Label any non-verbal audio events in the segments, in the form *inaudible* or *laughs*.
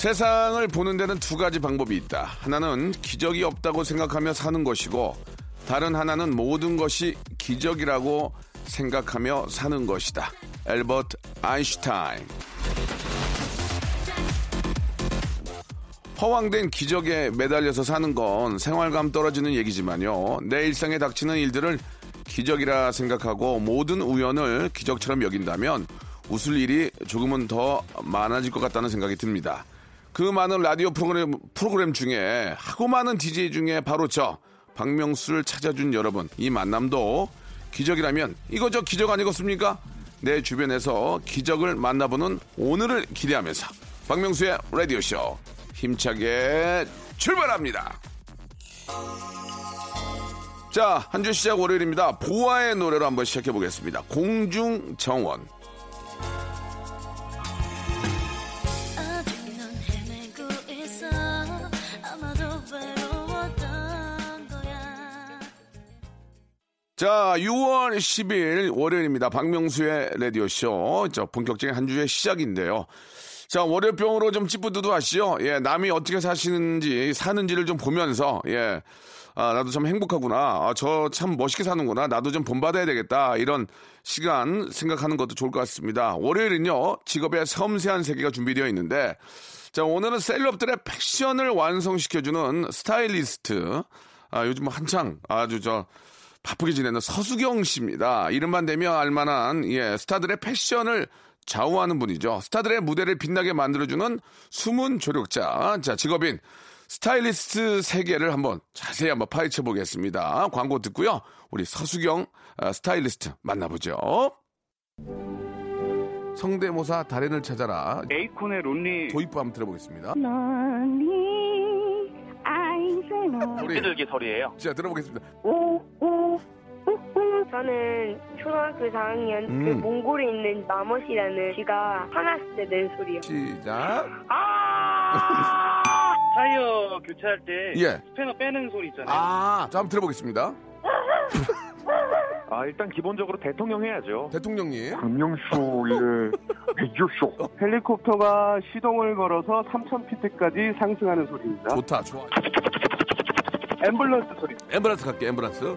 세상을 보는 데는 두 가지 방법이 있다. 하나는 기적이 없다고 생각하며 사는 것이고, 다른 하나는 모든 것이 기적이라고 생각하며 사는 것이다. 엘버트 아인슈타인. 허황된 기적에 매달려서 사는 건 생활감 떨어지는 얘기지만요. 내 일상에 닥치는 일들을 기적이라 생각하고 모든 우연을 기적처럼 여긴다면 웃을 일이 조금은 더 많아질 것 같다는 생각이 듭니다. 그 많은 라디오 프로그램, 프로그램 중에 하고 많은 DJ 중에 바로 저 박명수를 찾아준 여러분 이 만남도 기적이라면 이거 저 기적 아니겠습니까? 내 주변에서 기적을 만나보는 오늘을 기대하면서 박명수의 라디오 쇼 힘차게 출발합니다. 자, 한 주 시작 월요일입니다. 보아의 노래로 한번 시작해 보겠습니다. 공중정원. 자, 6월 10일 월요일입니다. 박명수의 라디오쇼. 저 본격적인 한 주의 시작인데요. 자, 월요병으로 좀 찌뿌드드하시죠? 예, 남이 어떻게 사시는지, 사는지를 좀 보면서, 예, 아, 나도 참 행복하구나. 아, 저 참 멋있게 사는구나. 나도 좀 본받아야 되겠다. 이런 시간 생각하는 것도 좋을 것 같습니다. 월요일은요, 직업의 섬세한 세계가 준비되어 있는데, 자, 오늘은 셀럽들의 패션을 완성시켜주는 스타일리스트. 아, 요즘 한창 아주 저, 바쁘게 지내는 서수경 씨입니다. 이름만 대면 알만한 예, 스타들의 패션을 좌우하는 분이죠. 스타들의 무대를 빛나게 만들어주는 숨은 조력자. 자, 직업인 스타일리스트 세계를 한번 자세히 한번 파헤쳐 보겠습니다. 광고 듣고요. 우리 서수경 아, 스타일리스트 만나보죠. 성대모사 달인을 찾아라. 에이콘의 론리 도입부 한번 들어보겠습니다. 너니 아이세노 소리. 삐들기 소리예요. 자, 들어보겠습니다. 오 오 저는 초등학교 4학년 그 음. 몽골에 있는 마멋이라는 쥐가 화났을 때 낸 소리요. 시작. 타이어 교체할 때 예. 스패너 빼는 소리 있잖아요. 아, 자, 한번 들어보겠습니다. 아 일단 기본적으로 대통령 해야죠. 대통령님. 박명수의 라디오쇼. *laughs* 헬리콥터가 시동을 걸어서 3,000피트까지 상승하는 소리입니다. 좋다, 좋아. 앰뷸런스 소리. 엠브란스 갈게, 엠브란스.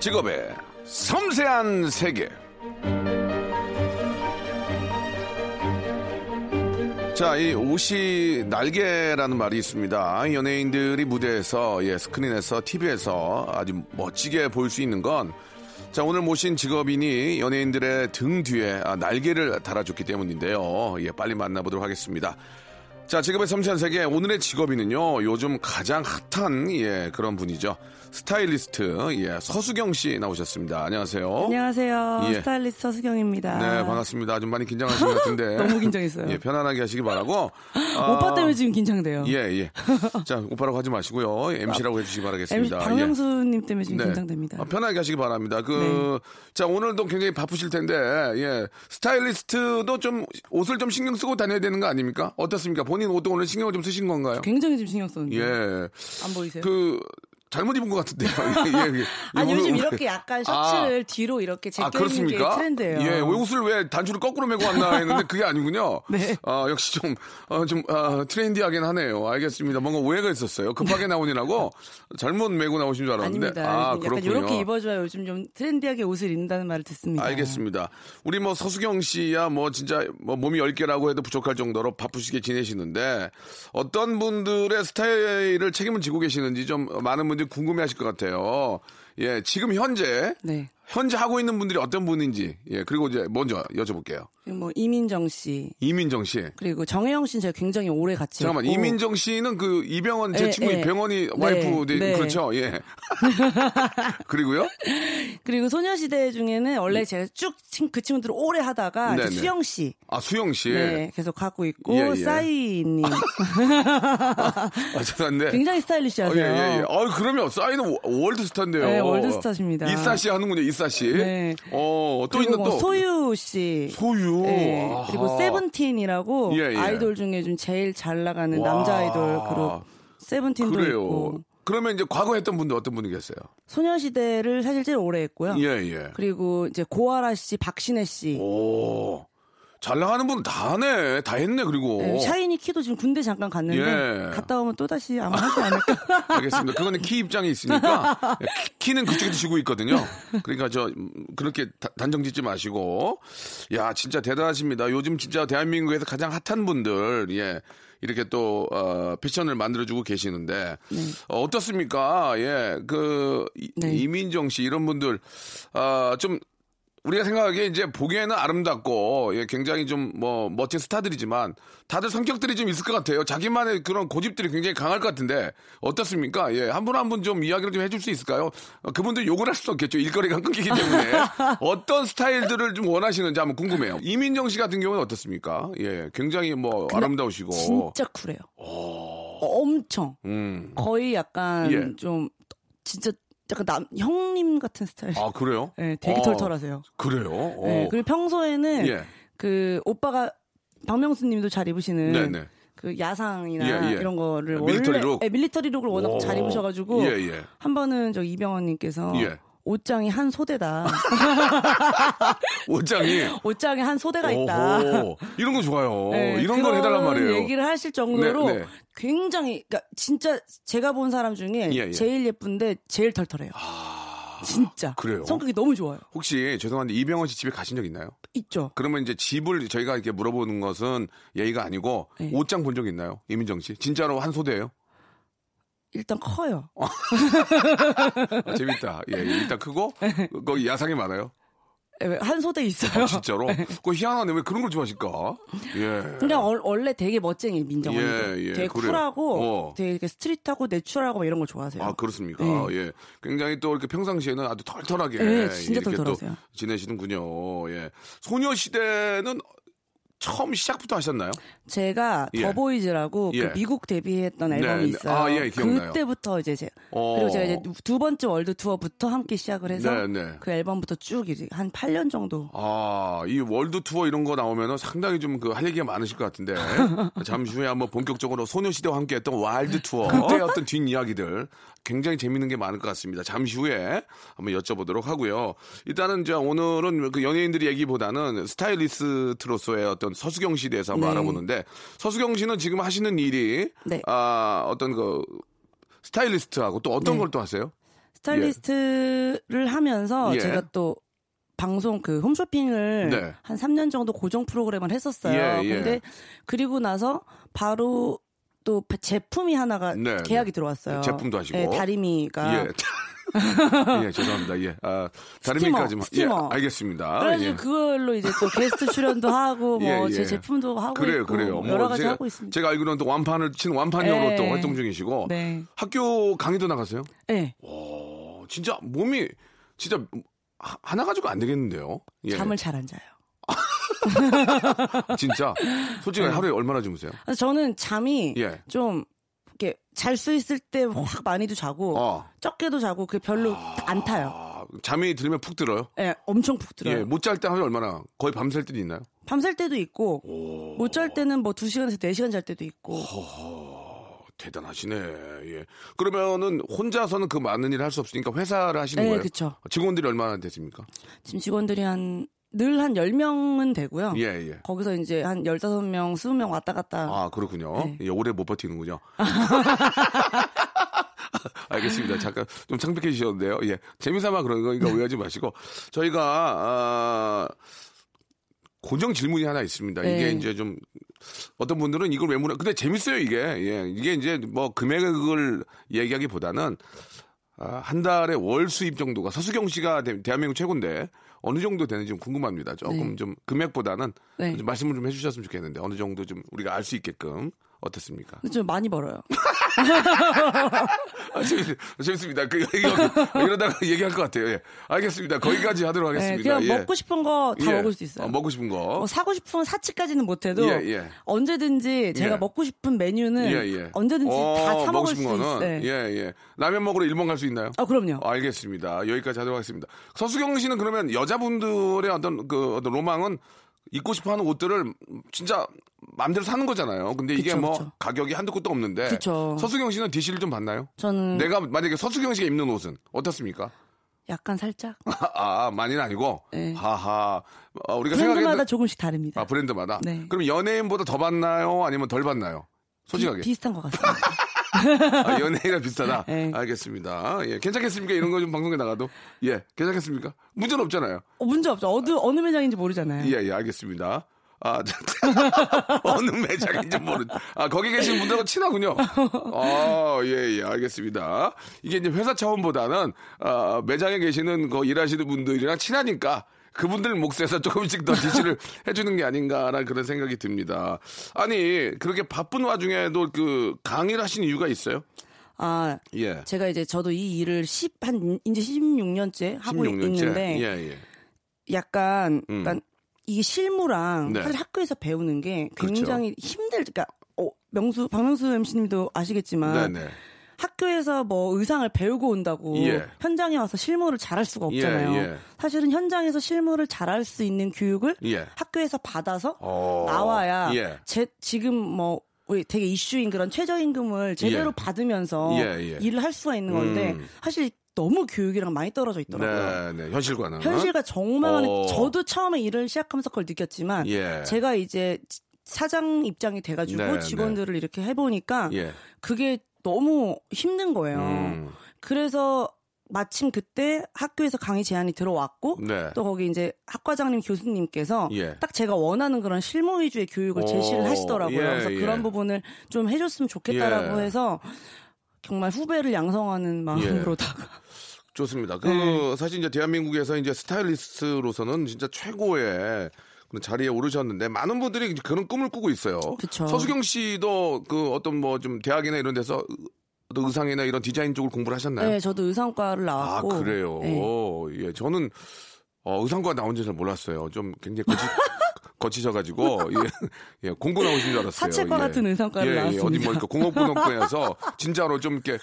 직업의 섬세한 세계. 자, 이 옷이 날개라는 말이 있습니다. 연예인들이 무대에서, 예, 스크린에서, TV에서 아주 멋지게 보일 수 있는 건, 자, 오늘 모신 직업인이 연예인들의 등 뒤에 아, 날개를 달아줬기 때문인데요. 예, 빨리 만나보도록 하겠습니다. 자, 직업의 섬세한 세계 오늘의 직업인은요. 요즘 가장 핫한 예, 그런 분이죠. 스타일리스트 예, 서수경 씨 나오셨습니다. 안녕하세요. 안녕하세요. 예. 스타일리스트 서수경입니다. 네, 반갑습니다. 좀 많이 긴장하신 것 같은데. *laughs* 너무 긴장했어요. 예, 편안하게 하시기 바라고. *laughs* 오빠 때문에 지금 긴장돼요. 예, 예. *laughs* 자, 오빠라고 하지 마시고요. MC라고 해 주시기 바라겠습니다. MC 예. 박명수님 때문에 지금 네. 긴장됩니다. 네. 아, 편하게 하시기 바랍니다. 그, 자, 오늘도 굉장히 바쁘실 텐데, 예. 스타일리스트도 좀 옷을 좀 신경 쓰고 다녀야 되는 거 아닙니까? 어떻습니까? 본인 옷도 오늘 신경을 좀 쓰신 건가요? 굉장히 지금 신경 썼는데 예. 안 보이세요? 그, 잘못 입은 것 같은데요. *laughs* 예, 예. 아니 요즘 이분은- 이렇게 약간 아. 셔츠를 뒤로 이렇게 아, 제껴 입는 게? 트렌드예요. 예, 왜 옷을 왜 단추를 거꾸로 메고 왔나 했는데 그게 아니군요. 네. 아, 역시 좀, 어, 좀, 아, 트렌디하긴 하네요. 알겠습니다. 뭔가 오해가 있었어요. 급하게 나오느라고 잘못 메고 나오신 줄 알았는데. 아닙니다. 아, 약간 그렇군요. 이렇게 입어줘야 요즘 좀 트렌디하게 옷을 입는다는 말을 듣습니다. 알겠습니다. 우리 뭐 서수경 씨야 뭐 진짜 뭐 몸이 10개라고 해도 부족할 정도로 바쁘시게 지내시는데 어떤 분들의 스타일을 책임을 지고 계시는지 좀 많은 분들이 궁금해 하실 것 같아요. 예, 지금 현재 네. 현재 하고 있는 분들이 어떤 분인지 예, 그리고 이제 먼저 여쭤볼게요. 뭐 이민정 씨 이민정 씨. 그리고 정혜영 씨는 제가 굉장히 오래 같이 잠깐만 했고 이민정 씨는 그 이병헌 제 예, 친구 예. 병원이 네, 와이프 네, 네. 그렇죠 예 *laughs* 그리고요 그리고 소녀시대 중에는 원래 제가 쭉 그 친구들을 오래 하다가 네네. 수영 씨 아 수영 씨 네, 계속 갖고 있고 예, 예. 싸이님 *laughs* 아 죄송한데 굉장히 스타일리시하세요. 어, 예, 예, 예. 어, 그러면 싸이는 워- 월드스타인데요. 네, 월드스타십니다. 이싸 씨 하는군요, 이싸 씨. 네. 어, 또 그리고 있는 뭐 또. 소유 씨. 소유. 네, 아하. 그리고 세븐틴이라고 예, 예. 아이돌 중에 좀 제일 잘 나가는 와. 남자 아이돌 그룹 세븐틴도 그래요. 있고 그러면 이제 과거 했던 분들 어떤 분이 계세요? 소녀시대를 사실 제일 오래 했고요. 예, 예. 그리고 이제 고아라 씨, 박신혜 씨, 오. 잘 나가는 분은 다 하네. 다 했네, 그리고. 네, 샤이니 키도 지금 군대 잠깐 갔는데 예. 갔다 오면 또 다시 아마 하지 않을까. *laughs* 알겠습니다. 그거는 키 입장이 있으니까 키, 는 그쪽에도 지고 있거든요. 그러니까 저 음, 그렇게 다- 단정 짓지 마시고 야 진짜 대단하십니다. 요즘 진짜 대한민국에서 가장 핫한 분들 예 이렇게 또 어, 패션을 만들어주고 계시는데 어, 어떻습니까? 예 그 네. 이민정 씨 이런 분들 아 좀 우리가 생각하기에 이제 보기에는 아름답고 예, 굉장히 좀 뭐 멋진 스타들이지만 다들 성격들이 좀 있을 것 같아요. 자기만의 그런 고집들이 굉장히 강할 것 같은데 어떻습니까? 예, 한 분 한 분 좀 이야기를 좀 해줄 수 있을까요? 어, 그분들 욕을 할 수도 없겠죠. 일거리가 끊기기 때문에 *laughs* 어떤 스타일들을 좀 원하시는지 한번 궁금해요. 이민정 씨 같은 경우는 어떻습니까? 예, 굉장히 뭐 아름다우시고 진짜 쿨해요. 엄청 음, 거의 약간 예. 좀 진짜 약간 남 형님 같은 스타일. 아 그래요? *laughs* 네, 되게 어, 털털하세요. 그래요? 네, 어. 그리고 평소에는 예, 그 오빠가 박명수 님도 잘 입으시는 네네. 그 야상이나 예, 예. 이런 거를 아, 밀리터리 원래 룩? 네, 밀리터리 룩을 워낙 오. 잘 입으셔가지고 예, 예. 한 번은 저 이병헌 님께서 예. 옷장이 한 소대다. *laughs* 옷장이 옷장에 한 소대가 있다. 오호, 이런 거 좋아요. 네, 이런 걸 해달란 말이에요. 얘기를 하실 정도로 네, 네. 굉장히 그러니까 진짜 제가 본 사람 중에 예, 예. 제일 예쁜데 제일 털털해요. 진짜. 그래요? 성격이 너무 좋아요. 혹시 죄송한데 이병헌 씨 집에 가신 적 있나요? 있죠. 그러면 이제 집을 저희가 이렇게 물어보는 것은 예의가 아니고 네. 옷장 본 적 있나요? 이민정 씨 진짜로 한 소대예요? 일단 커요. *laughs* 아, 재밌다. 예, 일단 크고 거기 야상이 많아요. 예, 한 소대 있어요. 아, 진짜로? 그거 희한하네. 왜 그런 걸 좋아하실까? 예. 그냥 얼- 원래 되게 멋쟁이 민정 언니도 예, 예, 되게 그래요. 쿨하고 어. 되게 street하고 내추럴하고 뭐 이런 걸 좋아하세요. 아 그렇습니까? 네. 예, 굉장히 또 이렇게 평상시에는 아주 털털하게 네, 진짜 이렇게 털털하세요. 또 지내시는군요. 예, 소녀시대는 처음 시작부터 하셨나요? 제가 예. The Boys라고 예. 그 미국 데뷔했던 앨범이 네. 있어요. 아, 예, 기억나요. 그때부터 이제 제 어. 그리고 제가 이제 두 번째 world tour부터 함께 시작을 해서 네, 네. 그 앨범부터 쭉 이제 한 8년 정도 아, 이 world tour 이런 거 나오면은 상당히 좀 그 할 얘기가 많으실 것 같은데 *laughs* 잠시 후에 한번 본격적으로 소녀시대와 함께 했던 world tour *laughs* 그때 어떤 뒷 이야기들 굉장히 재밌는 게 많을 것 같습니다. 잠시 후에 한번 여쭤보도록 하고요. 일단은 저 오늘은 그 연예인들 이 얘기보다는 스타일리스트로서의 어떤 서수경 씨에 대해서 한번 네. 알아보는데 서수경 씨는 지금 하시는 일이 네. 아, 어떤 그 스타일리스트하고 또 어떤 네. 걸 또 하세요? 스타일리스트를 하면서 예. 제가 또 방송 그 홈쇼핑을 네. 한 3년 정도 고정 프로그램을 했었어요. 예, 예. 근데 그리고 나서 바로 또 제품이 하나가 네, 계약이 네. 들어왔어요. 제품도 하시고. 네, 다리미가 예. 예, 죄송합니다. 예. 아, 다름이까지만. 스티머. 예, 알겠습니다. 그래가지고 예. 그걸로 이제 또 게스트 출연도 *laughs* 하고 뭐 예, 제 예. 제품도 하고 그래요, 있고 그래요. 여러 뭐 가지 제가, 하고 있습니다. 제가 알기로는 또 완판을 친 네. 또 활동 중이시고 네. 학교 강의도 나가세요? 네. 어, 진짜 몸이 진짜 하- 하나 가지고 안 되겠는데요. 예. 잠을 잘 안 자요. *laughs* 진짜 솔직히 네. 하루에 얼마나 주무세요? 그래서 저는 잠이 예. 좀 이렇게 잘 수 있을 때 확 많이도 자고 어. 적게도 자고 그게 별로 안 타요. 아, 잠이 들면 푹 들어요? 예, 엄청 푹 들어요. 예, 못 잘 때 하루에 얼마나? 거의 밤샐 때도 있나요? 밤샐 때도 있고 못잘 때는 뭐 2시간에서 4시간 잘 때도 있고 대단하시네. 예. 그러면은 혼자서는 그 많은 일을 할 수 없으니까 회사를 하시는 네, 거예요? 그쵸. 직원들이 얼마나 됐습니까? 지금 직원들이 한 늘 한 10명은 되고요. 예, 예. 거기서 이제 한 15명, 20명 왔다 갔다. 아, 그렇군요. 네. 예, 오래 못 버티는군요. *laughs* 알겠습니다. 잠깐 좀 창백해 주셨는데요. 예. 재미삼아 그런 거니까 오해하지 마시고 저희가 아, 고정 질문이 하나 있습니다. 이게 네. 이제 좀 어떤 분들은 이걸 왜 물어? 근데 재밌어요 이게. 예. 이게 이제 뭐 금액을 얘기하기보다는 아, 한 달에 월 수입 정도가 서수경 씨가 대, 한민국 최고인데 어느 정도 되는지 좀 궁금합니다. 조금 네. 좀 금액보다는 네. 좀 말씀을 좀 해주셨으면 좋겠는데 어느 정도 좀 우리가 알 수 있게끔 어떻습니까? 좀 많이 벌어요. *laughs* 아, 재밌, 재밌습니다. 그, 이거, 이러다가 얘기할 것 같아요. 예. 알겠습니다. 거기까지 하도록 네, 하겠습니다. 그냥 예. 먹고 싶은 거다 예. 먹을 수 있어요. 어, 먹고 싶은 거. 뭐 사고 싶은 사치까지는 못해도 예, 예. 언제든지 제가 예. 먹고 싶은 메뉴는. 언제든지 어, 다사 먹고 먹을 수 싶은 거는, 있어요. 네. 예, 예. 라면 먹으러 일본 갈 수 있나요? 아 그럼요. 알겠습니다. 여기까지 하도록 하겠습니다. 서수경 씨는 그러면 여자분들의 어떤 그 어떤 로망은 입고 싶어 하는 옷들을 진짜 마음대로 사는 거잖아요. 근데 이게 그쵸, 뭐 그쵸. 가격이 한두 끝도 없는데. 그쵸. 서수경 씨는 DC를 좀 받나요? 저는 내가 만약에 서수경 씨가 입는 옷은 어떻습니까? 약간 살짝 *laughs* 아, 많이는 아니고. 네. 하하. 어, 우리가 브랜드마다 생각했던 조금씩 다릅니다. 아, 브랜드마다. 네. 그럼 연예인보다 더 받나요? 아니면 덜 받나요? 솔직하게. 비, 슷한 것 같습니다. *laughs* *laughs* 아, 연예인이랑 비슷하다. 네. 알겠습니다. 예, 괜찮겠습니까? 이런 거 좀 방송에 나가도 예, 괜찮겠습니까? 문제는 없잖아요. 어, 문제 없죠. 어느 어느 매장인지 모르잖아요. 예, 예, 알겠습니다. 아, *laughs* 어느 매장인지 모르. 아, 거기 계신 분들하고 친하군요. 아, 예, 예, 알겠습니다. 이게 이제 회사 차원보다는 아, 매장에 계시는 그 일하시는 분들이랑 친하니까 그분들 몫에서 조금씩 더 지시를 *laughs* 해주는 게 아닌가라는 그런 생각이 듭니다. 아니, 그렇게 바쁜 와중에도 그 강의를 하신 이유가 있어요? 아 예. 제가 이제 저도 이 일을 10, 한 이제 16년째 하고 16년째. 있는데 예, 예. 약간 음. 약간 이게 실무랑 네. 사실 학교에서 배우는 게 그렇죠. 굉장히 힘들. 그러니까 어, 명수 박명수 MC님도 아시겠지만 네네. 학교에서 뭐 의상을 배우고 온다고 예. 현장에 와서 실무를 잘할 수가 예, 없잖아요. 예. 사실은 현장에서 실무를 잘할 수 있는 교육을 예. 학교에서 받아서 어, 나와야 예. 제 지금 뭐 우리 되게 이슈인 그런 최저임금을 제대로 예. 받으면서 예, 예. 일을 할 수가 있는 건데 음. 사실 너무 교육이랑 많이 떨어져 있더라고요. 네, 네. 현실과는. 현실과 정말 어. 저도 처음에 일을 시작하면서 그걸 느꼈지만 예. 제가 이제 사장 입장이 돼가지고 네, 직원들을 이렇게 해보니까 예. 그게 너무 힘든 거예요. 음. 그래서 마침 그때 학교에서 강의 제안이 들어왔고 네. 또 거기 이제 학과장님 교수님께서 예. 딱 제가 원하는 그런 실무 위주의 교육을 오, 제시를 하시더라고요. 예, 그래서 예. 그런 부분을 좀 해줬으면 좋겠다라고 예. 해서 정말 후배를 양성하는 마음으로다가 좋습니다. 그 네. 사실 이제 대한민국에서 이제 스타일리스트로서는 진짜 최고의 자리에 오르셨는데 많은 분들이 그런 꿈을 꾸고 있어요. 그쵸. 서수경 씨도 그 어떤 뭐 좀 대학이나 이런 데서 어떤 의상이나 이런 디자인 쪽을 공부를 하셨나요? 네, 저도 의상과를 아 나왔고 그래요. 네. 예, 저는 어, 의상과 나온 줄잘 몰랐어요. 좀 굉장히 거치, *laughs* 거치셔가지고 예, *laughs* 예, 공부 나오신 줄 알았어요. 사채과 예. 같은 의상과를 예, 예, 나왔습니다. 어디 뭐 이렇게 공업분업부에서 *laughs* 진짜로 좀 이렇게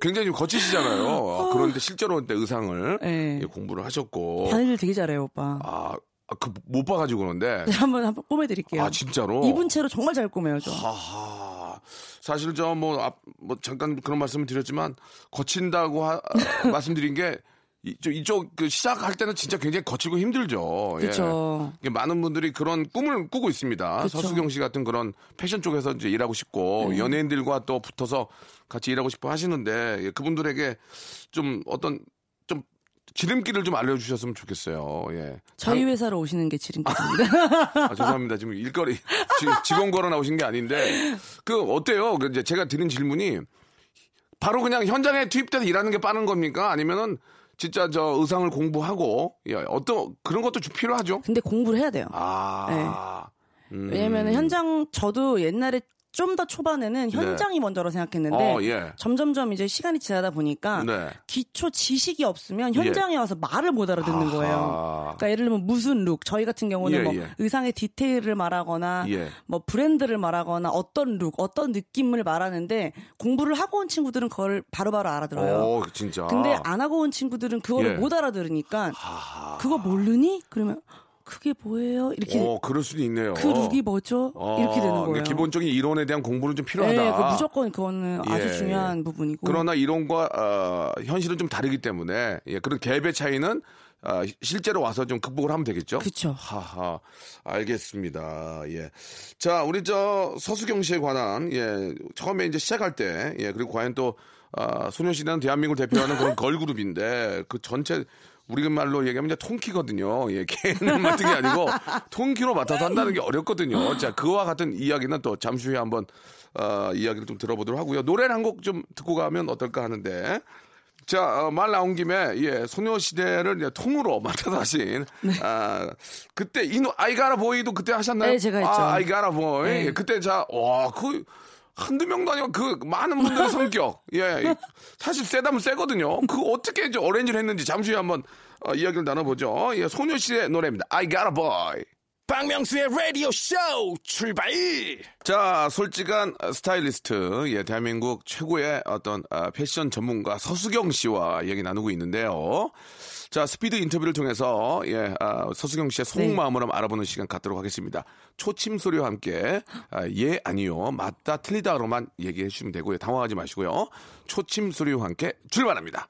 굉장히 좀 거치시잖아요. 아, 그런데 실제로 그때 의상을 네. 예, 공부를 하셨고 바느질 되게 잘해요, 오빠. 아, 그 못 봐가지고 그런데 네, 한번 한번 꼬매드릴게요. 아 진짜로 입은 채로 정말 잘 꼬매요, 저. 하하. 사실 저뭐앞뭐 잠깐 그런 말씀을 드렸지만 거친다고 하- *laughs* 말씀드린 게 이쪽 이쪽 그 시작할 때는 진짜 굉장히 거칠고 힘들죠. 예. 그렇죠. 이게 많은 분들이 그런 꿈을 꾸고 있습니다. 그쵸. 서수경 씨 같은 그런 패션 쪽에서 이제 일하고 싶고 네. 연예인들과 또 붙어서 같이 일하고 싶어 하시는데 예, 그분들에게 좀 어떤 좀 지름길을 좀 알려주셨으면 좋겠어요. 예. 저희 장- 회사로 오시는 게 지름길입니다. *laughs* 아, 죄송합니다. 지금 일거리 지- 직원 걸어 나오신 게 아닌데 그 어때요? 그 이제 제가 드린 질문이 바로 그냥 현장에 투입돼서 일하는 게 빠른 겁니까? 아니면은 진짜 저 의상을 공부하고 예, 어떤 그런 것도 좀 필요하죠. 근데 공부를 해야 돼요. 아, 음. 왜냐면은 현장 저도 옛날에 좀더 초반에는 현장이 먼저로 생각했는데 네. 어, 예. 점점점 이제 시간이 지나다 보니까 네. 기초 지식이 없으면 현장에 와서 말을 못 알아듣는 아하. 거예요. 그러니까 예를 들면 무슨 룩 저희 같은 경우는 예, 뭐 예. 의상의 디테일을 말하거나 예. 뭐 브랜드를 말하거나 어떤 룩 어떤 느낌을 말하는데 공부를 하고 온 친구들은 그걸 바로바로 알아들어요. 오, 진짜. 근데 안 하고 온 친구들은 그거를 예. 못 알아들으니까 하하. 그거 모르니? 그러면 그게 뭐예요? 이렇게 어, 그럴 수도 있네요. 그 룩이 뭐죠? 어, 이렇게 되는 거예요. 기본적인 이론에 대한 공부는 좀 필요하다. 네, 그 무조건 그거는 예, 아주 중요한 예. 부분이고. 그러나 이론과 어, 현실은 좀 다르기 때문에 예, 그런 갭의 차이는 어, 실제로 와서 좀 극복을 하면 되겠죠. 그쵸. 하하, 알겠습니다. 예. 자, 우리 저 서수경 씨에 관한 예, 처음에 이제 시작할 때 예, 그리고 과연 또 아, 소녀시대는 대한민국을 대표하는 그런 *laughs* 걸그룹인데 그 전체 우리 말로 얘기하면 이제 통키거든요. 예, 개인을 맡은 게 아니고 통키로 맡아서 한다는 게 어렵거든요. 자, 그와 같은 이야기는 또 잠시 후에 한번 어, 이야기를 좀 들어보도록 하고요. 노래를 한 곡 좀 듣고 가면 어떨까 하는데. 자, 어, 말 나온 김에, 예, 소녀시대를 이제 통으로 맡아서 하신, 아, 그때, 이, 노- I gotta boy도 그때 하셨나요? 네, 제가 했죠. 아, gotta boy. 네. 예, 그때 자, 와, 그, 한두 명도 아니고 그 많은 분들의 성격. 예. 사실 세다면 세거든요. 그 어떻게 이제 arrange를 했는지 잠시 후에 한번 어, 이야기를 나눠보죠. 예, 소녀시대 노래입니다. I got a boy. 박명수의 라디오 쇼 출발 자, 솔직한 스타일리스트, 예, 대한민국 최고의 어떤 아, 패션 전문가 서수경 씨와 얘기 나누고 있는데요. 자, 스피드 인터뷰를 통해서 예, 아, 서수경 씨의 속마음을 한번 알아보는 시간 갖도록 하겠습니다. 초침 소리와 함께 아, 예, 아니요, 맞다, 틀리다로만 얘기해 주시면 되고요. 당황하지 마시고요. 초침 소리와 함께 출발합니다.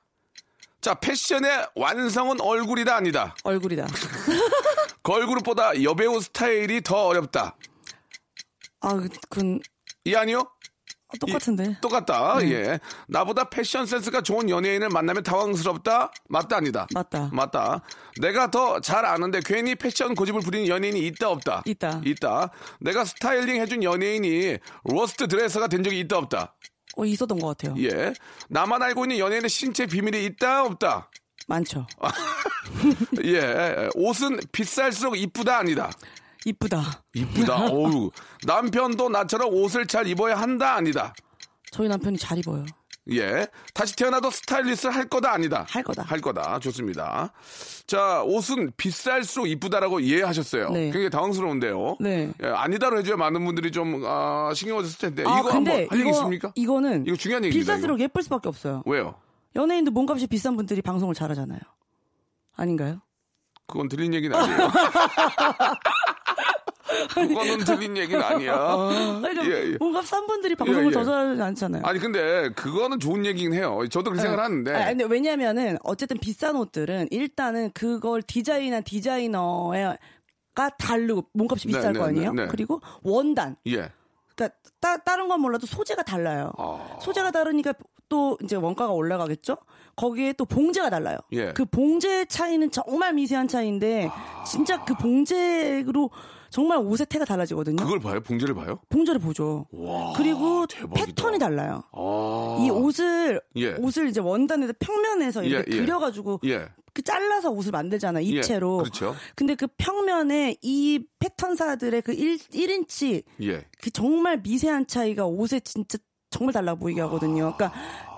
자, 패션의 완성은 얼굴이다 아니다. 얼굴이다. *laughs* 걸그룹보다 여배우 스타일이 더 어렵다. 아, 그- 그건 이 아니요? 똑같은데. 똑같다. 네. 예. 나보다 패션 센스가 좋은 연예인을 만나면 당황스럽다. 맞다 아니다. 맞다. 맞다. 내가 더 잘 아는데 괜히 패션 고집을 부리는 연예인이 있다 없다. 있다. 있다. 내가 스타일링 해준 연예인이 worst dresser가 된 적이 있다 없다. 어, 있었던 것 같아요. 예. 나만 알고 있는 연예인의 신체 비밀이 있다 없다. 많죠. *laughs* 예. 옷은 비쌀수록 이쁘다 아니다. 이쁘다. 이쁘다. *laughs* 어우. 남편도 나처럼 옷을 잘 입어야 한다 아니다. 저희 남편이 잘 입어요. 예. 다시 태어나도 스타일리스트를 할 거다 아니다. 할 거다. 할 거다. 좋습니다. 자, 옷은 비쌀수록 이쁘다라고 이해하셨어요. 네. 굉장히 당황스러운데요. 네. 예, 아니다로 해줘야 많은 분들이 좀, 아, 신경을 썼을 텐데. 아, 이거 근데 한번 할 얘기 있습니까? 이거는 이거 중요한 얘기입니다. 비쌀수록 예쁠 수밖에 없어요. 이거. 왜요? 연예인도 몸값이 비싼 분들이 방송을 잘하잖아요. 아닌가요? 그건 들린 얘기는 아니에요. *laughs* 그거는 들린 얘기는 아니야. *laughs* 그러니까 예, 예. 몸값 싼 분들이 방송을 예, 예. 더 잘하지 않잖아요. 아니, 근데 그거는 좋은 얘기긴 해요. 저도 그 생각을 하는데. 아니, 근데 왜냐면은 어쨌든 비싼 옷들은 일단은 그걸 디자인한 디자이너가 다르고 몸값이 네, 비쌀 네, 거 아니에요? 네, 네. 그리고 원단. 예. 그러니까 따, 다른 건 몰라도 소재가 달라요. 아. 소재가 다르니까 또 이제 원가가 올라가겠죠. 거기에 또 봉제가 달라요. 예. 그 봉제 차이는 정말 미세한 차이인데 진짜 그 봉제로 정말 옷의 태가 달라지거든요. 그걸 봐요? 봉제를 봐요? 봉제를 보죠. 와. 그리고 대박이다. 패턴이 달라요. 아. 이 옷을 예. 옷을 이제 원단에다 평면에서 이렇게 예, 예. 그려가지고 예. 그 잘라서 옷을 만들잖아 예, 입체로. 그렇죠. 근데 그 평면에 이 패턴사들의 그 1, 1인치 예. 그 정말 미세한 차이가 옷에 진짜 정말 달라 보이게 하거든요. 그러니까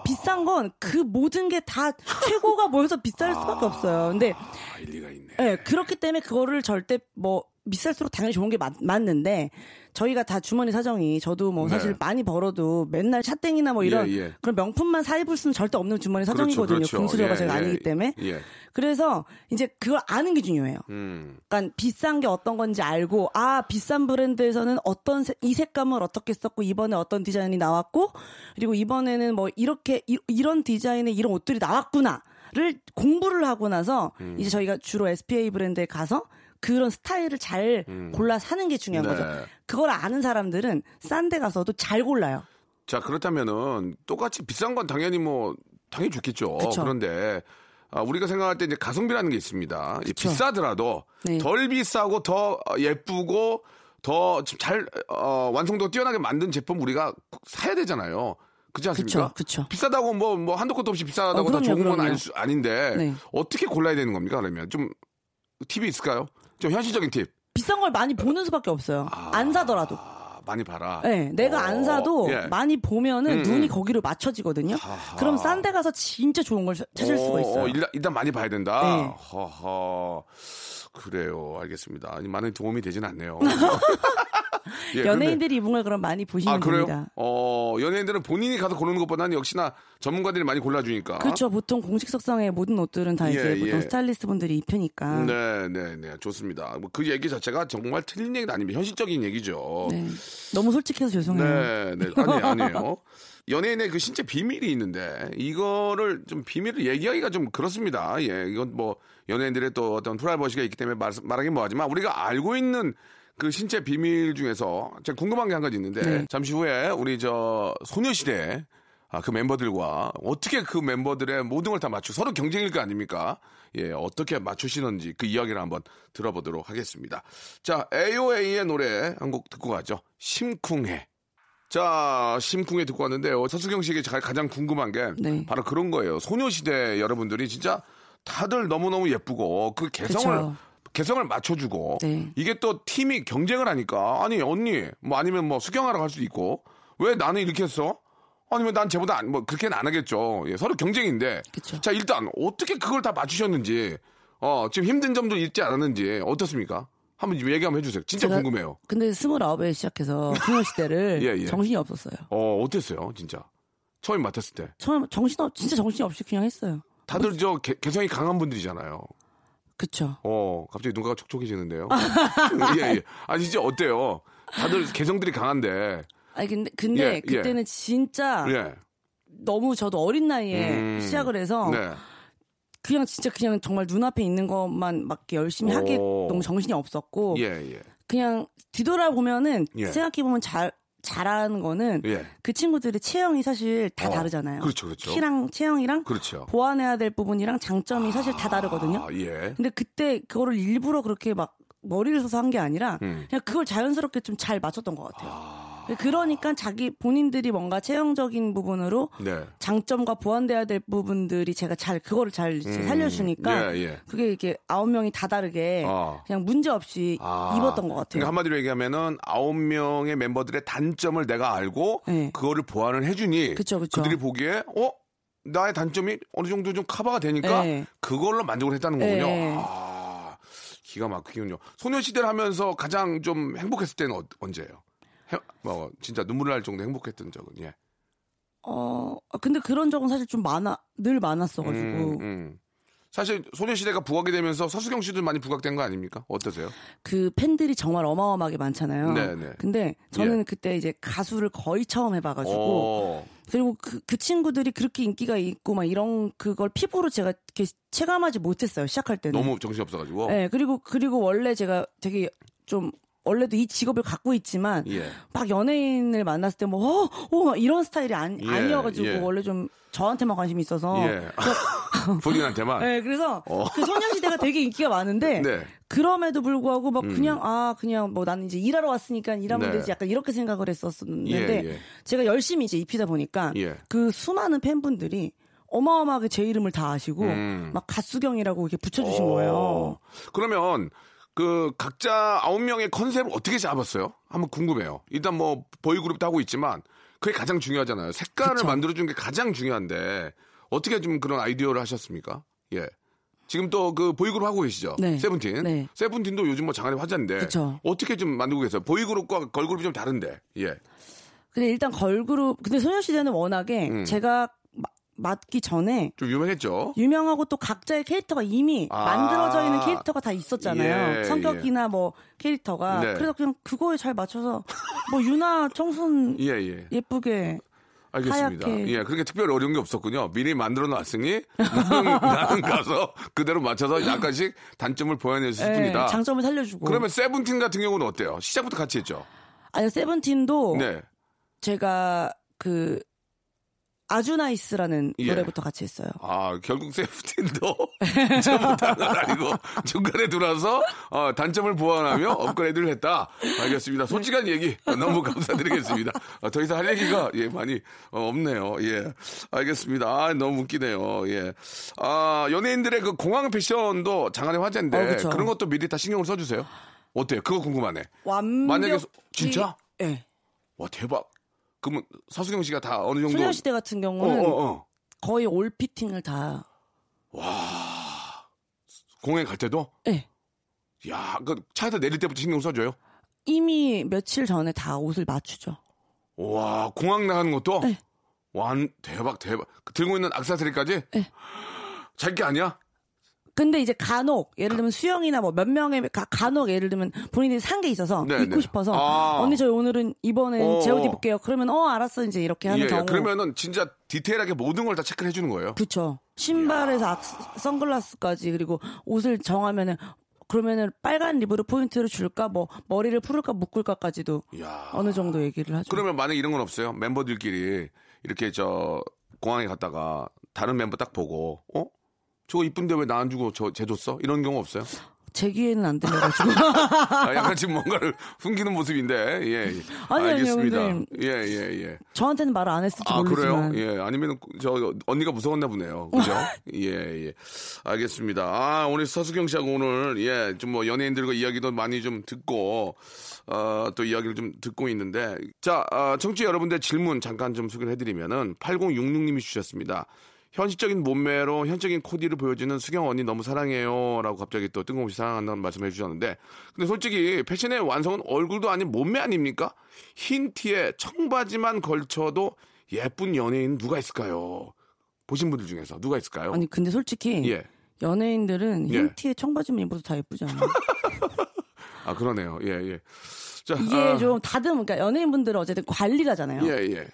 비싼 건 그 모든 게 다 최고가 모여서 비쌀 수밖에 없어요. 근데 아, 일리가 있네. 예, 그렇기 때문에 그거를 절대 뭐 비쌀수록 당연히 좋은 게 맞, 맞는데 저희가 다 주머니 사정이 저도 뭐 네. 사실 많이 벌어도 맨날 샷땡이나 뭐 이런 예, 예. 그런 명품만 사 입을 수는 절대 없는 주머니 그렇죠, 사정이거든요. 그렇죠. 금수저가 예, 제가 예, 아니기 때문에. 예. 그래서 이제 그걸 아는 게 중요해요. 음. 그러니까 비싼 게 어떤 건지 알고 아 비싼 브랜드에서는 어떤 색- 이 색감을 어떻게 썼고 이번에 어떤 디자인이 나왔고 그리고 이번에는 뭐 이렇게 이, 런 디자인의 이런 옷들이 나왔구나 를 공부를 하고 나서 음. 이제 저희가 주로 SPA 브랜드에 가서 그런 스타일을 잘 골라 사는 게 중요한 음. 네. 거죠. 그걸 아는 사람들은 싼 데 가서도 잘 골라요. 자, 그렇다면은 똑같이 비싼 건 당연히 뭐 당연히 좋겠죠. 그쵸. 그런데 아, 우리가 생각할 때 이제 가성비라는 게 있습니다. 이 비싸더라도 네. 덜 비싸고 더 예쁘고 더잘 어, 완성도 뛰어나게 만든 제품 우리가 사야 되잖아요. 그렇지 않습니까? 그쵸, 그쵸. 비싸다고 뭐 뭐 한도 끝도 없이 비싸다고 어, 다 그럼요, 좋은 건 그럼요. 수, 아닌데 네. 어떻게 골라야 되는 겁니까? 그러면 좀 팁이 있을까요? 좀 현실적인 팁. 비싼 걸 많이 보는 수밖에 없어요. 안 사더라도. 아, 많이 봐라. 네, 내가 어, 안 사도 예. 많이 보면은 음, 눈이 음. 거기로 맞춰지거든요. 하하. 그럼 싼 데 가서 진짜 좋은 걸 찾을 수가 어, 있어요. 어, 일단, 일단 많이 봐야 된다. 네. 허허. 그래요. 알겠습니다. 아니, 많은 도움이 되진 않네요. *laughs* 예, 연예인들이 입은 걸 그럼 많이 보시면 아, 그래요? 됩니다. 어, 연예인들은 본인이 가서 고르는 것보다는 역시나 전문가들이 많이 골라주니까. 그렇죠. 보통 공식 석상의 모든 옷들은 다 예, 이제 보통 예. 스타일리스트 분들이 입히니까. 네, 네, 네. 좋습니다. 뭐 그 얘기 자체가 정말 틀린 얘기는 아닙니다. 현실적인 얘기죠. 네. 너무 솔직해서 죄송해요. 네, 네. 아니에요, 아니에요. 연예인의 그 신체 비밀이 있는데 이거를 좀 비밀을 얘기하기가 좀 그렇습니다. 예, 이건 뭐 연예인들의 또 어떤 프라이버시가 있기 때문에 말, 말하긴 뭐하지만 우리가 알고 있는 그 신체 비밀 중에서 제가 궁금한 게 한 가지 있는데 네. 잠시 후에 우리 저 소녀시대 아, 그 멤버들과 어떻게 그 멤버들의 모든 걸 다 맞추 서로 경쟁일 거 아닙니까? 예, 어떻게 맞추시는지 그 이야기를 한번 들어보도록 하겠습니다. 자, AOA의 노래 한 곡 듣고 가죠. 심쿵해. 자, 심쿵해 듣고 왔는데요. 서수경 씨에게 가- 가장 궁금한 게 네. 바로 그런 거예요. 소녀시대 여러분들이 진짜 다들 너무너무 예쁘고 그 개성을 그쵸. 개성을 맞춰주고 네. 이게 또 팀이 경쟁을 하니까 아니 언니 뭐 아니면 뭐 수경하러 갈 수도 있고 왜 나는 이렇게 했어? 아니면 난 쟤보다 안- 뭐 그렇게는 안 하겠죠. 예, 서로 경쟁인데. 그쵸. 자 일단 어떻게 그걸 다 맞추셨는지 어 지금 힘든 점도 있지 않았는지 어떻습니까? 한번 좀 얘기 한번 해주세요. 진짜 궁금해요. 근데 스물아홉에 시작해서 소녀시대를 *laughs* 예, 예. 정신이 없었어요. 어 어땠어요, 진짜 처음 맡았을 때. 처음 정신 없 진짜 정신이 없이 그냥 했어요. 다들 저 개, 개성이 강한 분들이잖아요. 그쵸. 어, 갑자기 눈가가 촉촉해지는데요. *laughs* 예, 예. 아니, 진짜 어때요? 다들 개성들이 강한데. 아니 근데 근데 예, 예. 그때는 진짜 예. 너무 저도 어린 나이에 음, 시작을 해서 네. 그냥 진짜 그냥 정말 눈앞에 있는 것만 막 열심히 하기 오. 너무 정신이 없었고 예, 예. 그냥 뒤돌아보면은 예. 생각해 보면 잘 잘하는 거는 예. 그 친구들의 체형이 사실 다 어, 다르잖아요. 그렇죠, 그렇죠. 키랑 체형이랑 그렇죠. 보완해야 될 부분이랑 장점이 사실 다 다르거든요. 아, 예. 근데 그때 그거를 일부러 그렇게 막 머리를 써서 한 게 아니라 음. 그냥 그걸 자연스럽게 좀 잘 맞췄던 것 같아요. 그러니까 자기 본인들이 뭔가 체형적인 부분으로 네. 장점과 보완돼야 될 부분들이 제가 잘 그거를 잘 이제 살려주니까 예, 예. 그게 이렇게 아홉 명이 다 다르게 아. 그냥 문제 없이 아. 입었던 것 같아요. 그러니까 한마디로 얘기하면은 아홉 명의 멤버들의 단점을 내가 알고 네. 그거를 보완을 해주니 그쵸, 그쵸. 들이 보기에 어 나의 단점이 어느 정도 좀 커버가 되니까 네. 그걸로 만족을 했다는 거군요. 네. 아, 기가 막히군요. 소녀시대를 하면서 가장 좀 행복했을 때는 어- 언제예요? 해- 뭐 진짜 눈물 날 정도 행복했던 적은 예. 어 근데 그런 적은 사실 좀 많아 늘 많았어가지고 음, 음. 사실 소녀시대가 부각이 되면서 서수경 씨도 많이 부각된 거 아닙니까? 어떠세요? 그 팬들이 정말 어마어마하게 많잖아요. 네, 네. 근데 저는 예. 그때 이제 가수를 거의 처음 해봐가지고 어, 그리고 그, 그 친구들이 그렇게 인기가 있고 막 이런 그걸 피부로 제가 이렇게 체감하지 못했어요 시작할 때는. 너무 정신 없어가지고. 네 그리고 그리고 원래 제가 되게 좀 원래도 이 직업을 갖고 있지만 예. 막 연예인을 만났을 때 뭐, 어, 어, 이런 스타일이 아니, 예, 아니어가지고 예. 원래 좀 저한테만 관심이 있어서. 예. *laughs* 본인한테만. 네, 그래서 어. 그 소녀시대가 되게 인기가 많은데 네. 음. 그럼에도 불구하고 막 그냥 아 그냥 뭐 나는 이제 일하러 왔으니까 일하면 네. 되지 약간 이렇게 생각을 했었는데 예, 예. 제가 열심히 이제 입히다 보니까 예. 그 수많은 팬분들이 어마어마하게 제 이름을 다 아시고 음. 막 갓수경이라고 이렇게 붙여주신 거예요. 어. 그러면 그 각자 아홉 명의 컨셉을 어떻게 잡았어요? 한번 궁금해요. 일단 뭐 보이그룹도 하고 있지만 그게 가장 중요하잖아요. 색깔을 그쵸. 만들어준 게 가장 중요한데 어떻게 좀 그런 아이디어를 하셨습니까? 예. 지금 또 그 보이그룹 하고 계시죠? 네. 세븐틴. 네. 세븐틴도 요즘 뭐 장안의 화제인데 그쵸. 어떻게 좀 만들고 계세요? 보이그룹과 걸그룹이 좀 다른데. 예. 근데 일단 걸그룹 근데 소녀시대는 워낙에 음. 제가 마- 맡기 전에 좀 유명했죠? 유명하고 또 각자의 캐릭터가 이미 아. 만들어져 있는 캐릭터가 다 있었잖아요. 예, 성격이나 뭐 캐릭터가. 네. 그래서 그냥 그거에 잘 맞춰서 뭐 유나 청순 *laughs* 예, 예. 예쁘게 알겠습니다. 하얗게. 예, 그렇게 특별히 어려운 게 없었군요. 미리 만들어 놨으니 나는, *laughs* 나는 가서 그대로 맞춰서 약간씩 단점을 보완했을 예, 뿐이다. 장점을 살려주고. 그러면 세븐틴 같은 경우는 어때요? 시작부터 같이 했죠? 아니 세븐틴도 네. 제가 그 아주 nice라는 예. 노래부터 같이 했어요. 아, 결국 세븐틴도 *laughs* 처음부터는 아니고 중간에 들어와서 어, 단점을 보완하며 업그레이드를 했다. 알겠습니다. 솔직한 얘기 너무 감사드리겠습니다. 아, 더 이상 할 얘기가 예, 많이 어, 없네요. 예. 알겠습니다. 아, 너무 웃기네요. 예. 아, 연예인들의 그 공항 패션도 장안의 화제인데 어. 그런 것도 미리 다 신경을 써주세요. 어때요? 그거 궁금하네. 완벽히 만약에 소- 진짜? 예. 와, 대박. 그러면 서수경 씨가 다 어느 정도 소녀시대 같은 어, 경우는 어, 어. 거의 올 피팅을 다 공연 갈 때도 예. 야, 그 차에서 내릴 때부터 신경 써줘요? 이미 며칠 전에 다 옷을 맞추죠. 와, 공항 나가는 것도? 네. 완, 대박, 대박. 들고 있는 악세사리까지? 네. 자기 아니야? 근데 이제 간혹 예를 들면 수영이나 뭐 몇 명의 가- 간혹 예를 들면 본인들이 산 게 있어서 네, 입고 네. 싶어서 아. 언니 저희 오늘은 이번엔 어. 제옷 입을게요. 그러면 어 알았어 이제 이렇게 하는 예, 경우. 그러면은 진짜 디테일하게 모든 걸 다 체크를 해주는 거예요. 그쵸. 신발에서 악- 선글라스까지 그리고 옷을 정하면은 그러면은 빨간 lip으로 포인트를 줄까 뭐 머리를 풀을까 묶을까까지도 이야. 어느 정도 얘기를 하죠. 그러면 만약에 이런 건 없어요? 멤버들끼리 이렇게 저 공항에 갔다가 다른 멤버 딱 보고, 어? 저거 이쁜데 왜 나 안 주고 저, 쟤 줬어? 이런 경우 없어요? 제 귀에는 안 들려가지고. *laughs* 아, 약간 지금 뭔가를 숨기는 모습인데, 예. 예. 아니요, 알겠습니다. 근데- 예, 예, 예. 저한테는 말을 안 했을지 아, 모르지만. 그래요? 예. 아니면, 저, 언니가 무서웠나 보네요. 그죠? *laughs* 예, 예. 알겠습니다. 아, 오늘 서수경 씨하고 오늘, 예, 좀 뭐 연예인들과 이야기도 많이 좀 듣고, 어, 또 이야기를 좀 듣고 있는데. 자, 아, 청취자 여러분들 질문 잠깐 좀 소개를 해드리면은, 8066님이 주셨습니다. 현실적인 몸매로 현적인 코디를 보여주는 수경 언니 너무 사랑해요. 라고 갑자기 또 뜬금없이 사랑한다는 말씀을 해주셨는데. 근데 솔직히 패션의 완성은 얼굴도 아닌 몸매 아닙니까? 흰 티에 청바지만 걸쳐도 예쁜 연예인 누가 있을까요? 보신 분들 중에서 누가 있을까요? 아니 근데 솔직히 예. 연예인들은 흰 예. 티에 청바지만 입어도 다 예쁘지 않아요? *laughs* 아, 그러네요. 예, 예. 자, 이게 아, 좀 다듬, 그러니까 연예인분들은 어쨌든 관리라잖아요. 예, 예.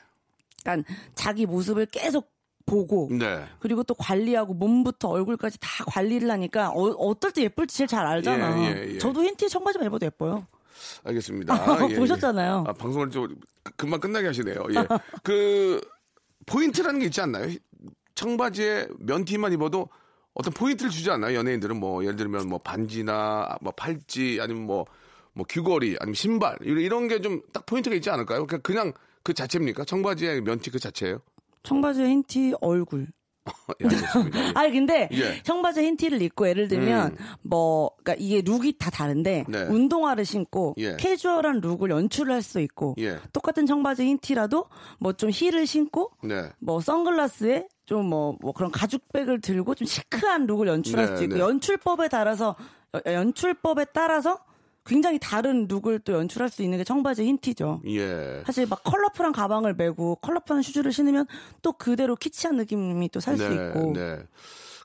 그러니까 자기 모습을 계속 보고 네. 그리고 또 관리하고 몸부터 얼굴까지 다 관리를 하니까 어, 떨때 예쁠지 제일 잘 알잖아. 예, 예, 예. 저도 흰 티에 청바지만 입어도 예뻐요. 알겠습니다. *laughs* 예, 예. 보셨잖아요. 아, 방송을 좀 금방 끝나게 하시네요. 예. 그 포인트라는 게 있지 않나요? 청바지에 면티만 입어도 어떤 포인트를 주지 않나요? 연예인들은 뭐 예를 들면 뭐 반지나 뭐 팔찌 아니면 뭐뭐 귀걸이 아니면 신발 이런- 게 좀 딱 포인트가 있지 않을까요? 그냥 그 자체입니까? 청바지에 면티 그 자체예요? 청바지에 흰 티 얼굴. *laughs* 예. 예. *laughs* 아니 근데 예. 청바지에 흰 티를 입고 예를 들면 뭐 그러니까 이게 룩이 다 다른데 네. 운동화를 신고 예. 캐주얼한 룩을 연출을 할 수 있고 예. 똑같은 청바지 흰 티라도 뭐 좀 힐을 신고 네. 뭐 선글라스에 좀뭐 뭐 그런 가죽백을 들고 좀 시크한 룩을 연출할 네, 수 있고 네. 연출법에 따라서 여- 연출법에 따라서 굉장히 다른 룩을 또 연출할 수 있는 게 청바지 흰 티죠. 예. 사실 막 컬러풀한 가방을 메고 컬러풀한 슈즈를 신으면 또 그대로 키치한 느낌이 또 살 수 있고 네.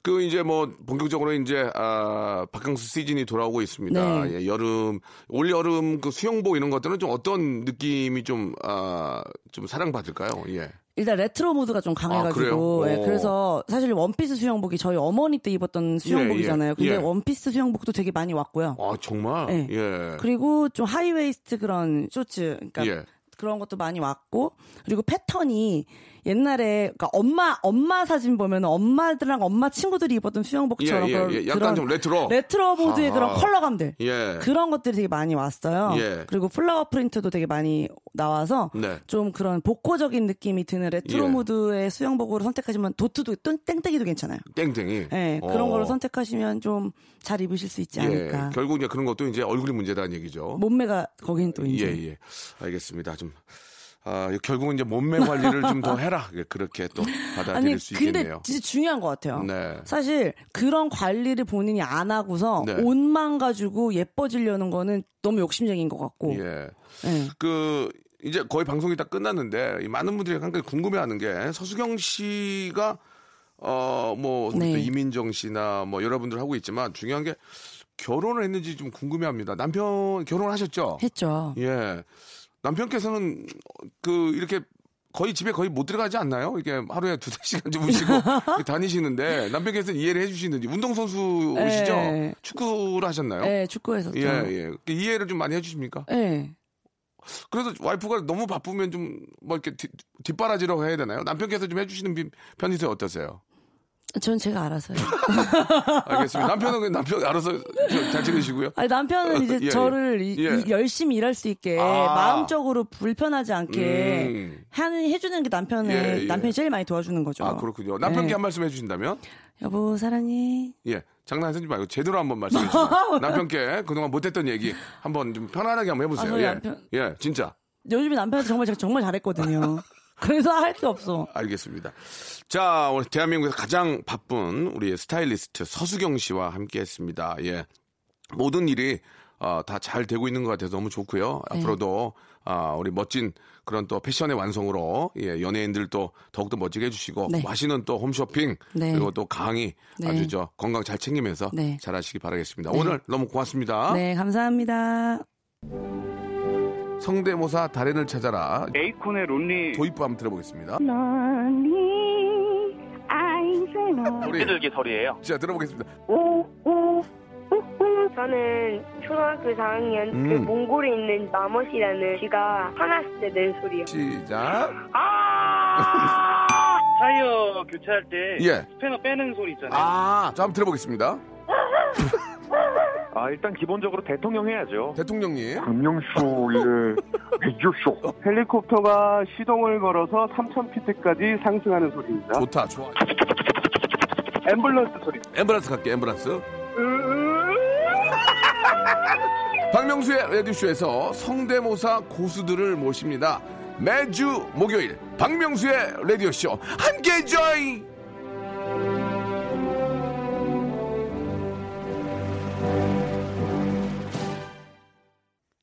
그 이제 뭐 본격적으로 이제 아 바캉스 시즌이 돌아오고 있습니다. 네. 예, 여름 올 여름 그 수영복 이런 것들은 좀 어떤 느낌이 좀아좀 사랑받을까요? 예. 일단 레트로 무드가 좀 강해가지고 그래요? 예, 오. 그래서 사실 원피스 수영복이 저희 어머니 때 입었던 수영복이잖아요. 근데 예. 원피스 수영복도 되게 많이 왔고요. 아 정말. 네. 예. 그리고 좀 하이웨이스트 그런 쇼츠, 그러니까 예. 그런 것도 많이 왔고 그리고 패턴이 옛날에 그러니까 엄마 엄마 사진 보면 엄마들랑 엄마 친구들이 입었던 수영복처럼 예, 예, 예. 약간 좀 레트로. 레트로 무드의 아하. 그런 컬러감들 예. 그런 것들이 되게 많이 왔어요. 예. 그리고 플라워 프린트도 되게 많이 나와서 네. 좀 그런 복고적인 느낌이 드는 레트로 예. 무드의 수영복으로 선택하시면 도트도 땡- 땡땡이도 괜찮아요. 땡땡이. 네, 그런 어. 거를 선택하시면 좀 잘 입으실 수 있지 예. 않을까. 결국 이제 그런 것도 이제 얼굴이 문제다는 얘기죠. 몸매가 거긴 또 이제 예, 예. 알겠습니다. 좀 아, 결국은 이제 몸매 관리를 좀 더 해라. 예, 그렇게 또 받아들일 아니 수 근데 있겠네요. 진짜 중요한 것 같아요. 네. 사실 그런 관리를 본인이 안 하고서 네. 옷만 가지고 예뻐지려는 거는 너무 욕심쟁인 것 같고. 예. 예. 그 이제 거의 방송이 다 끝났는데 이 많은 분들이 한 가지 궁금해하는 게 서수경 씨가 어뭐 네. 이민정 씨나 뭐 여러분들 하고 있지만 중요한 게 결혼을 했는지 좀 궁금해합니다. 남편 결혼하셨죠? 했죠. 예. 남편께서는 그 이렇게 거의 집에 거의 못 들어가지 않나요? 이게 하루에 두세 시간 주무시고 *laughs* 다니시는데 남편께서 이해를 해주시는지 운동선수시죠? 예. 축구를 하셨나요? 예, 축구했었죠. 예, 예. 그 이해를 좀 많이 해주십니까? 예. 그래서 와이프가 너무 바쁘면 좀 뭐 이렇게 뒤, 뒷바라지라고 해야 되나요? 남편께서 좀 해주시는 비- 편이세요? 어떠세요? 전 제가 알아서요. *laughs* 알겠습니다. 남편은 남편 알아서 저- 잘 지내시고요. 아니, 남편은 이제 *laughs* 예, 예. 저를 이- 예. 이- 열심히 일할 수 있게 아. 마음적으로 불편하지 않게 음. 하는 해주는 게 남편의 예, 예. 남편이 제일 많이 도와주는 거죠. 아 그렇군요. 남편께 예. 한 말씀 해주신다면 여보 사랑해. 예 장난하지 말고 제대로 한번 말씀해 주세요. *laughs* 남편께 그동안 못했던 얘기 한번 좀 편안하게 한번 해보세요. 아, 예, 남편- 예, 진짜 요즘에 남편한테 정말 제가 정말 잘했거든요. 그래서 할게 없어. 알겠습니다. 자, 오늘 대한민국에서 가장 바쁜 우리 스타일리스트 서수경 씨와 함께 했습니다. 예, 모든 일이 어, 다 잘 되고 있는 것 같아서 너무 좋고요. 네. 앞으로도 아, 우리 멋진 그런 또 패션의 완성으로 예, 연예인들 또 더욱더 멋지게 해주시고 네. 맛있는 또 홈쇼핑 네. 그리고 또 강의 네. 아주 저 건강 잘 챙기면서 네. 잘하시기 바라겠습니다. 네. 오늘 너무 고맙습니다. 네, 감사합니다. 성대모사 달인을 찾아라 에이콘의 론리 도입부 한번 들어보겠습니다. 너니 아이세노 *laughs* 우리 들기 소리예요. 자 들어보겠습니다. 오오 저는 초등학교 4학년 그 음. 몽골에 있는 마멋이라는 쥐가 화났을 때 낸 소리요. 시작. *laughs* *laughs* 타이어 교체할 때 예. 스패너 빼는 소리 있잖아요. 아, 자 한번 들어보겠습니다. 아 일단 기본적으로 대통령 해야죠. 대통령님. 박명수의 라디오쇼. *laughs* 헬리콥터가 시동을 걸어서 3,000피트까지 상승하는 소리입니다. 좋다, 좋아. 앰뷸런스 소리. 엠브란스 갈게, 엠브란스. *laughs* 박명수의 라디오쇼에서 성대모사 고수들을 모십니다. 매주 목요일 박명수의 라디오쇼 함께 join!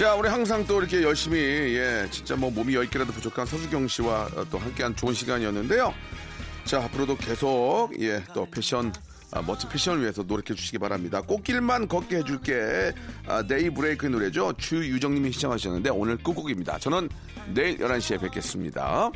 자, 우리 항상 또 이렇게 열심히, 예, 진짜 뭐 몸이 10개라도 부족한 서수경 씨와 어, 또 함께한 좋은 시간이었는데요. 자, 앞으로도 계속, 예, 또 패션, 아, 멋진 패션을 위해서 노력해 주시기 바랍니다. 꽃길만 걷게 해줄게. 아, 데이 브레이크의 노래죠. 주유정님이 신청하셨는데 오늘 끝곡입니다. 저는 내일 11시에 뵙겠습니다.